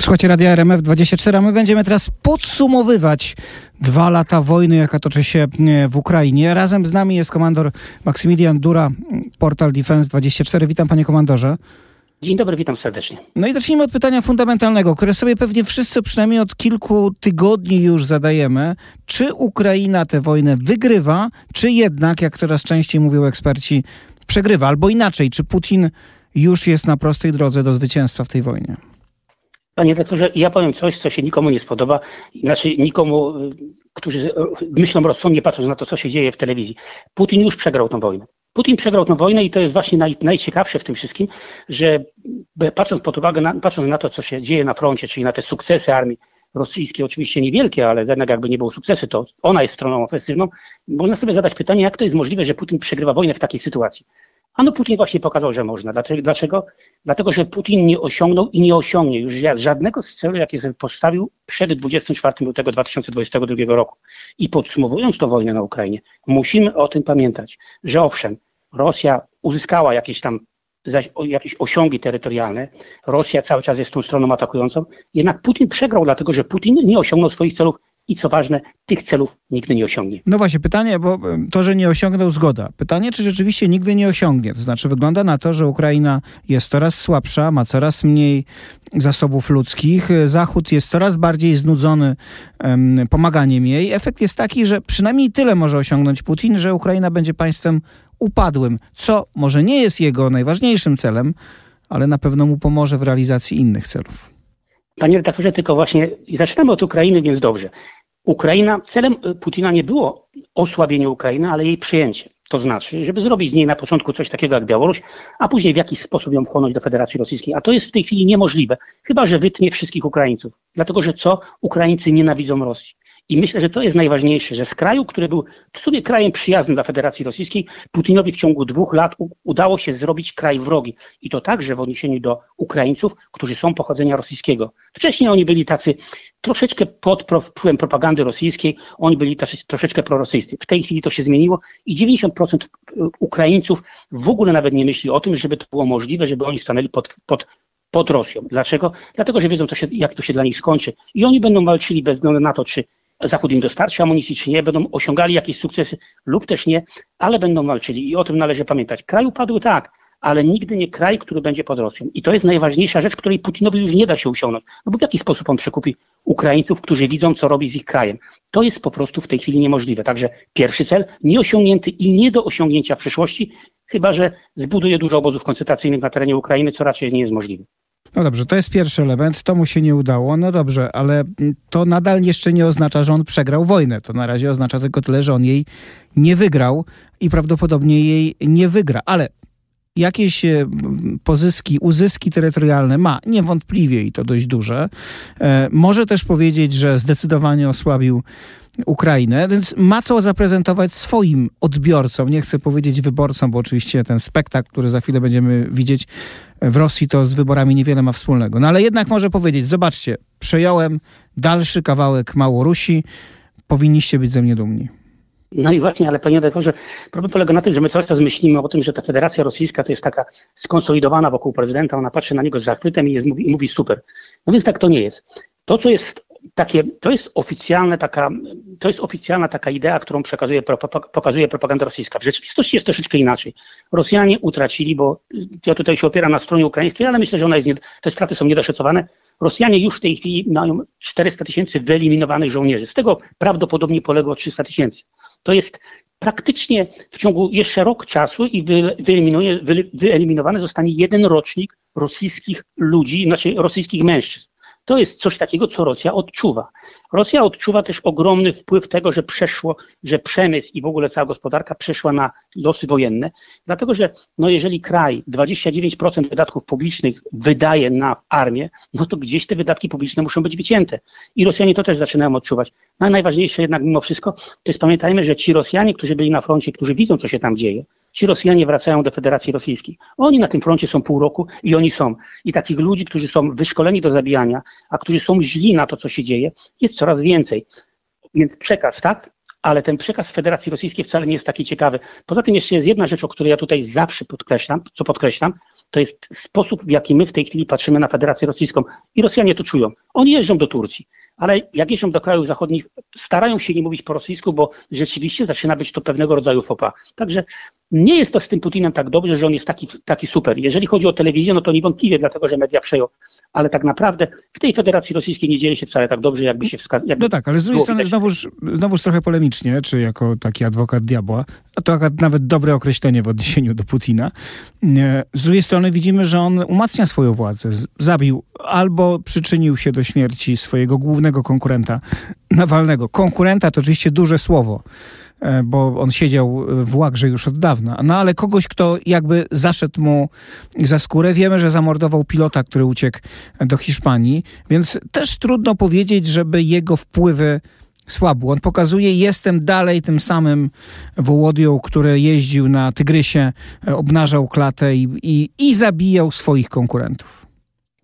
Słuchajcie Radia RMF 24, a my będziemy teraz podsumowywać dwa lata wojny, jaka toczy się w Ukrainie. Razem z nami jest komandor Maksymilian Dura, portal Defense 24. Witam panie komandorze. Dzień dobry, witam serdecznie. No i zacznijmy od pytania fundamentalnego, które sobie pewnie wszyscy przynajmniej od kilku tygodni już zadajemy. Czy Ukraina tę wojnę wygrywa, czy jednak, jak coraz częściej mówią eksperci, przegrywa? Albo inaczej, czy Putin już jest na prostej drodze do zwycięstwa w tej wojnie? Panie doktorze, ja powiem coś, co się nikomu nie spodoba, znaczy nikomu, y, którzy myślą rozsądnie, patrząc na to, co się dzieje w telewizji. Putin już przegrał tę wojnę. Putin przegrał tę wojnę i to jest właśnie naj, najciekawsze w tym wszystkim, że patrząc pod uwagę, na, patrząc na to, co się dzieje na froncie, czyli na te sukcesy armii rosyjskiej, oczywiście niewielkie, ale jednak jakby nie było sukcesy, to ona jest stroną ofensywną, można sobie zadać pytanie, jak to jest możliwe, że Putin przegrywa wojnę w takiej sytuacji. Ano Putin właśnie pokazał, że można. Dlaczego? Dlatego, że Putin nie osiągnął i nie osiągnie już żadnego z celów, jakie sobie postawił przed 24 lutego 2022 roku. I podsumowując tę wojnę na Ukrainie, musimy o tym pamiętać, że owszem, Rosja uzyskała jakieś tam jakieś osiągi terytorialne. Rosja cały czas jest tą stroną atakującą. Jednak Putin przegrał, dlatego że Putin nie osiągnął swoich celów i co ważne, tych celów nigdy nie osiągnie. No właśnie, pytanie, bo to, że nie osiągnął, zgoda. Pytanie, czy rzeczywiście nigdy nie osiągnie. To znaczy, wygląda na to, że Ukraina jest coraz słabsza, ma coraz mniej zasobów ludzkich, Zachód jest coraz bardziej znudzony um, pomaganiem jej. Efekt jest taki, że przynajmniej tyle może osiągnąć Putin, że Ukraina będzie państwem upadłym, co może nie jest jego najważniejszym celem, ale na pewno mu pomoże w realizacji innych celów. Panie redaktorze, tylko właśnie zaczynamy od Ukrainy, więc dobrze. Ukraina, celem y, Putina nie było osłabienie Ukrainy, ale jej przyjęcie. To znaczy, żeby zrobić z niej na początku coś takiego jak Białoruś, a później w jakiś sposób ją wchłonąć do Federacji Rosyjskiej. A to jest w tej chwili niemożliwe, chyba że wytnie wszystkich Ukraińców. Dlatego, że co? Ukraińcy nienawidzą Rosji. I myślę, że to jest najważniejsze, że z kraju, który był w sumie krajem przyjaznym dla Federacji Rosyjskiej, Putinowi w ciągu dwóch lat udało się zrobić kraj wrogi. I to także w odniesieniu do Ukraińców, którzy są pochodzenia rosyjskiego. Wcześniej oni byli tacy troszeczkę pod wpływem propagandy rosyjskiej, oni byli też troszeczkę prorosyjscy. W tej chwili to się zmieniło i 90% Ukraińców w ogóle nawet nie myśli o tym, żeby to było możliwe, żeby oni stanęli pod, pod pod Rosją. Dlaczego? Dlatego, że wiedzą, się, jak to się dla nich skończy. I oni będą walczyli bez względu na to, czy Zachód im dostarczy amunicji, czy nie, będą osiągali jakieś sukcesy lub też nie, ale będą walczyli. I o tym należy pamiętać. Kraj upadł tak, ale nigdy nie kraj, który będzie pod Rosją. I to jest najważniejsza rzecz, której Putinowi już nie da się usiągnąć. No bo w jaki sposób on przekupi Ukraińców, którzy widzą, co robi z ich krajem? To jest po prostu w tej chwili niemożliwe. Także pierwszy cel nieosiągnięty i nie do osiągnięcia w przyszłości, chyba że zbuduje dużo obozów koncentracyjnych na terenie Ukrainy, co raczej nie jest możliwe. No dobrze, to jest pierwszy element, to mu się nie udało. No dobrze, ale to nadal jeszcze nie oznacza, że on przegrał wojnę. To na razie oznacza tylko tyle, że on jej nie wygrał i prawdopodobnie jej nie wygra. Ale jakieś pozyski, uzyski terytorialne ma, niewątpliwie i to dość duże. E, może też powiedzieć, że zdecydowanie osłabił Ukrainę, więc ma co zaprezentować swoim odbiorcom, nie chcę powiedzieć wyborcom, bo oczywiście ten spektakl, który za chwilę będziemy widzieć w Rosji, to z wyborami niewiele ma wspólnego. No ale jednak może powiedzieć, zobaczcie, przejąłem dalszy kawałek Małorusi, powinniście być ze mnie dumni. No i właśnie, ale panie redaktorze, problem polega na tym, że my cały czas myślimy o tym, że ta Federacja Rosyjska to jest taka skonsolidowana wokół prezydenta, ona patrzy na niego z zachwytem i, jest, mówi, i mówi super. No więc tak to nie jest. To, co jest takie, to jest oficjalna taka, to jest oficjalna taka idea, którą przekazuje, pokazuje propaganda rosyjska. W rzeczywistości jest troszeczkę inaczej. Rosjanie utracili, bo ja tutaj się opieram na stronie ukraińskiej, ale myślę, że ona jest nie, te straty są niedoszacowane. Rosjanie już w tej chwili mają 400 tysięcy wyeliminowanych żołnierzy. Z tego prawdopodobnie poległo 300 tysięcy. To jest praktycznie w ciągu jeszcze rok czasu i wyeliminowany zostanie jeden rocznik rosyjskich ludzi, znaczy rosyjskich mężczyzn. To jest coś takiego, co Rosja odczuwa. Rosja odczuwa też ogromny wpływ tego, że przeszło, że przemysł i w ogóle cała gospodarka przeszła na losy wojenne, dlatego że no jeżeli kraj 29% wydatków publicznych wydaje na armię, no to gdzieś te wydatki publiczne muszą być wycięte. I Rosjanie to też zaczynają odczuwać. No najważniejsze jednak mimo wszystko, to jest pamiętajmy, że ci Rosjanie, którzy byli na froncie, którzy widzą, co się tam dzieje, Ci Rosjanie wracają do Federacji Rosyjskiej. Oni na tym froncie są pół roku i oni są. I takich ludzi, którzy są wyszkoleni do zabijania, a którzy są źli na to, co się dzieje, jest coraz więcej. Więc przekaz, tak? ale ten przekaz Federacji Rosyjskiej wcale nie jest taki ciekawy. Poza tym jeszcze jest jedna rzecz, o której ja tutaj zawsze podkreślam, co podkreślam, to jest sposób, w jaki my w tej chwili patrzymy na Federację Rosyjską i Rosjanie to czują. Oni jeżdżą do Turcji, ale jak jeżdżą do krajów zachodnich, starają się nie mówić po rosyjsku, bo rzeczywiście zaczyna być to pewnego rodzaju fopa. Także nie jest to z tym Putinem tak dobrze, że on jest taki, taki super. Jeżeli chodzi o telewizję, no to niewątpliwie dlatego, że media przejął, ale tak naprawdę w tej Federacji Rosyjskiej nie dzieje się wcale tak dobrze, jakby się wskazał. No tak, ale z drugiej strony znowuż, znowuż trochę polemicznie, czy jako taki adwokat diabła, a to nawet dobre określenie w odniesieniu do Putina. Z drugiej strony widzimy, że on umacnia swoją władzę. Zabił albo przyczynił się do śmierci swojego głównego konkurenta Nawalnego. Konkurenta to oczywiście duże słowo bo on siedział w łagrze już od dawna. No ale kogoś, kto jakby zaszedł mu za skórę. Wiemy, że zamordował pilota, który uciekł do Hiszpanii, więc też trudno powiedzieć, żeby jego wpływy słabły. On pokazuje, jestem dalej tym samym Wołodią, który jeździł na Tygrysie, e, obnażał klatę i, i, i zabijał swoich konkurentów.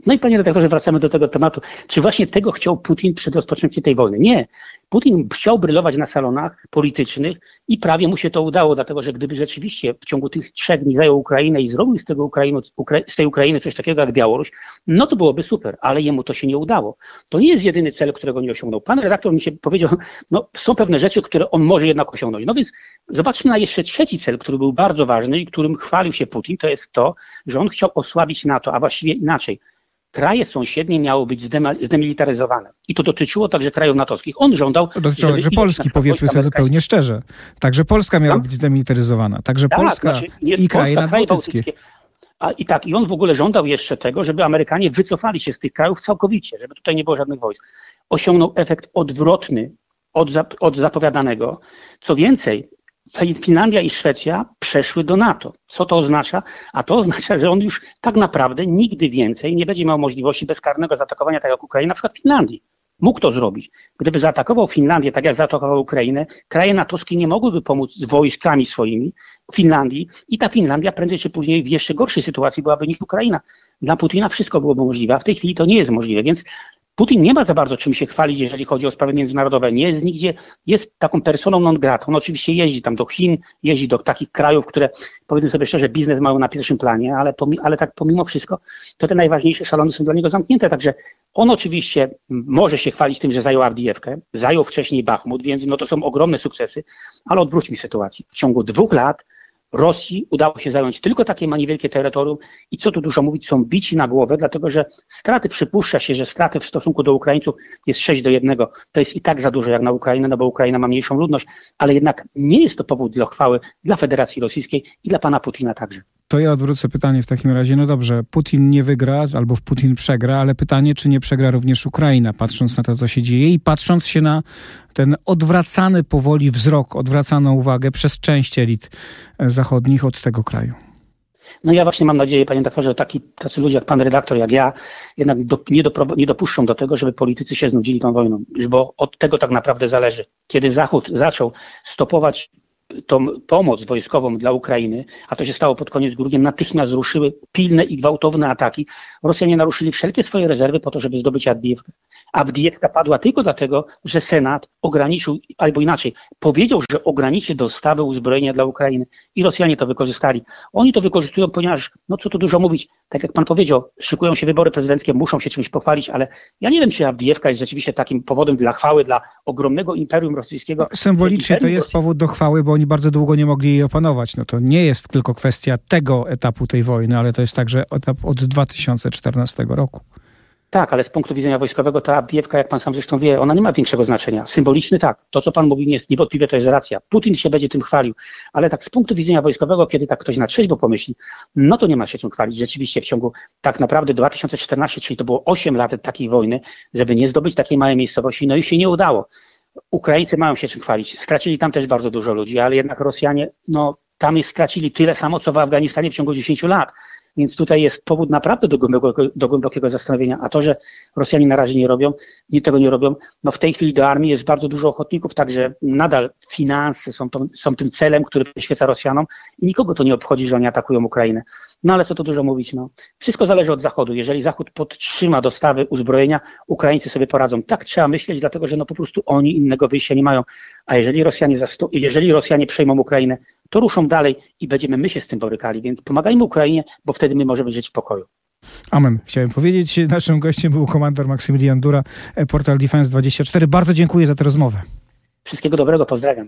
No i panie redaktorze, wracamy do tego tematu. Czy właśnie tego chciał Putin przed rozpoczęciem tej wojny? Nie. Putin chciał brylować na salonach politycznych i prawie mu się to udało, dlatego że gdyby rzeczywiście w ciągu tych trzech dni zajął Ukrainę i zrobił z, tego Ukrainy, z tej Ukrainy coś takiego jak Białoruś, no to byłoby super, ale jemu to się nie udało. To nie jest jedyny cel, którego nie osiągnął. Pan redaktor mi się powiedział, no są pewne rzeczy, które on może jednak osiągnąć. No więc zobaczmy na jeszcze trzeci cel, który był bardzo ważny i którym chwalił się Putin, to jest to, że on chciał osłabić NATO, a właściwie inaczej – kraje sąsiednie miały być zdemilitaryzowane. I to dotyczyło także krajów natowskich. On żądał... Dotyczyło także Polski, powiedzmy sobie zupełnie szczerze. Także Polska miała być zdemilitaryzowana. Także tak, Polska znaczy, i kraje nadbałtyckie. A, I tak, i on w ogóle żądał jeszcze tego, żeby Amerykanie wycofali się z tych krajów całkowicie, żeby tutaj nie było żadnych wojsk. Osiągnął efekt odwrotny od, od zapowiadanego. Co więcej, Finlandia i Szwecja przeszły do NATO. Co to oznacza? A to oznacza, że on już tak naprawdę nigdy więcej nie będzie miał możliwości bezkarnego zaatakowania, tak jak Ukraina, na przykład Finlandii. Mógł to zrobić. Gdyby zaatakował Finlandię, tak jak zaatakował Ukrainę, kraje natowskie nie mogłyby pomóc z wojskami swoimi Finlandii i ta Finlandia prędzej czy później w jeszcze gorszej sytuacji byłaby niż Ukraina. Dla Putina wszystko byłoby możliwe, a w tej chwili to nie jest możliwe, więc Putin nie ma za bardzo czym się chwalić, jeżeli chodzi o sprawy międzynarodowe. Nie jest nigdzie, jest taką personą non grata. On oczywiście jeździ tam do Chin, jeździ do takich krajów, które powiedzmy sobie szczerze, biznes mają na pierwszym planie, ale, ale tak pomimo wszystko, to te najważniejsze salony są dla niego zamknięte. Także on oczywiście może się chwalić tym, że zajął Avdiivkę, zajął wcześniej Bachmut, więc no to są ogromne sukcesy, ale odwróćmy sytuację. W ciągu dwóch lat Rosji udało się zająć tylko takie niewielkie terytorium i co tu dużo mówić, są bici na głowę, dlatego że straty, przypuszcza się, że straty w stosunku do Ukraińców jest 6 do 1. To jest i tak za dużo jak na Ukrainę, no bo Ukraina ma mniejszą ludność, ale jednak nie jest to powód dla chwały dla Federacji Rosyjskiej i dla pana Putina także. To ja odwrócę pytanie w takim razie. No dobrze, Putin nie wygra albo Putin przegra, ale pytanie, czy nie przegra również Ukraina, patrząc na to, co się dzieje i patrząc się na ten odwracany powoli wzrok, odwracaną uwagę przez część elit zachodnich od tego kraju. No ja właśnie mam nadzieję, panie doktorze, że taki, tacy ludzie jak pan redaktor, jak ja, jednak do, nie, do, nie dopuszczą do tego, żeby politycy się znudzili tą wojną, bo od tego tak naprawdę zależy. Kiedy Zachód zaczął stopować tą pomoc wojskową dla Ukrainy, a to się stało pod koniec grudnia, natychmiast ruszyły pilne i gwałtowne ataki. Rosjanie naruszyli wszelkie swoje rezerwy po to, żeby zdobyć Adwiewkę. Awdijiewka padła tylko dlatego, że Senat ograniczył, albo inaczej, powiedział, że ograniczy dostawy uzbrojenia dla Ukrainy i Rosjanie to wykorzystali. Oni to wykorzystują, ponieważ, no co tu dużo mówić, tak jak pan powiedział, szykują się wybory prezydenckie, muszą się czymś pochwalić, ale ja nie wiem, czy Awdijiewka jest rzeczywiście takim powodem dla chwały, dla ogromnego imperium rosyjskiego. Symbolicznie to jest powód do chwały, bo oni bardzo długo nie mogli jej opanować. No to nie jest tylko kwestia tego etapu tej wojny, ale to jest także etap od 2014 roku. Tak, ale z punktu widzenia wojskowego ta Abdiewka, jak pan sam zresztą wie, ona nie ma większego znaczenia. Symboliczny tak. To, co pan mówi, jest niewątpliwie to jest racja. Putin się będzie tym chwalił, ale tak z punktu widzenia wojskowego, kiedy tak ktoś na trzeźwo pomyśli, no to nie ma się czym chwalić. Rzeczywiście w ciągu tak naprawdę 2014, czyli to było 8 lat takiej wojny, żeby nie zdobyć takiej małej miejscowości, no i się nie udało. Ukraińcy mają się czym chwalić. Stracili tam też bardzo dużo ludzi, ale jednak Rosjanie, no tam stracili tyle samo, co w Afganistanie w ciągu 10 lat Więc tutaj jest powód naprawdę do głębokiego, do głębokiego zastanowienia. A to, że Rosjanie na razie nie robią, nie tego nie robią, no w tej chwili do armii jest bardzo dużo ochotników, także nadal finanse są, to, są tym celem, który przyświeca Rosjanom i nikogo to nie obchodzi, że oni atakują Ukrainę. No ale co tu dużo mówić, no. Wszystko zależy od Zachodu. Jeżeli Zachód podtrzyma dostawy uzbrojenia, Ukraińcy sobie poradzą. Tak trzeba myśleć, dlatego że no po prostu oni innego wyjścia nie mają. A jeżeli Rosjanie, jeżeli Rosjanie przejmą Ukrainę, to ruszą dalej i będziemy my się z tym borykali. Więc pomagajmy Ukrainie, bo wtedy my możemy żyć w pokoju. Amen. Chciałem powiedzieć. Naszym gościem był komandor Maksymilian Dura, portal Defense 24. Bardzo dziękuję za tę rozmowę. Wszystkiego dobrego, pozdrawiam.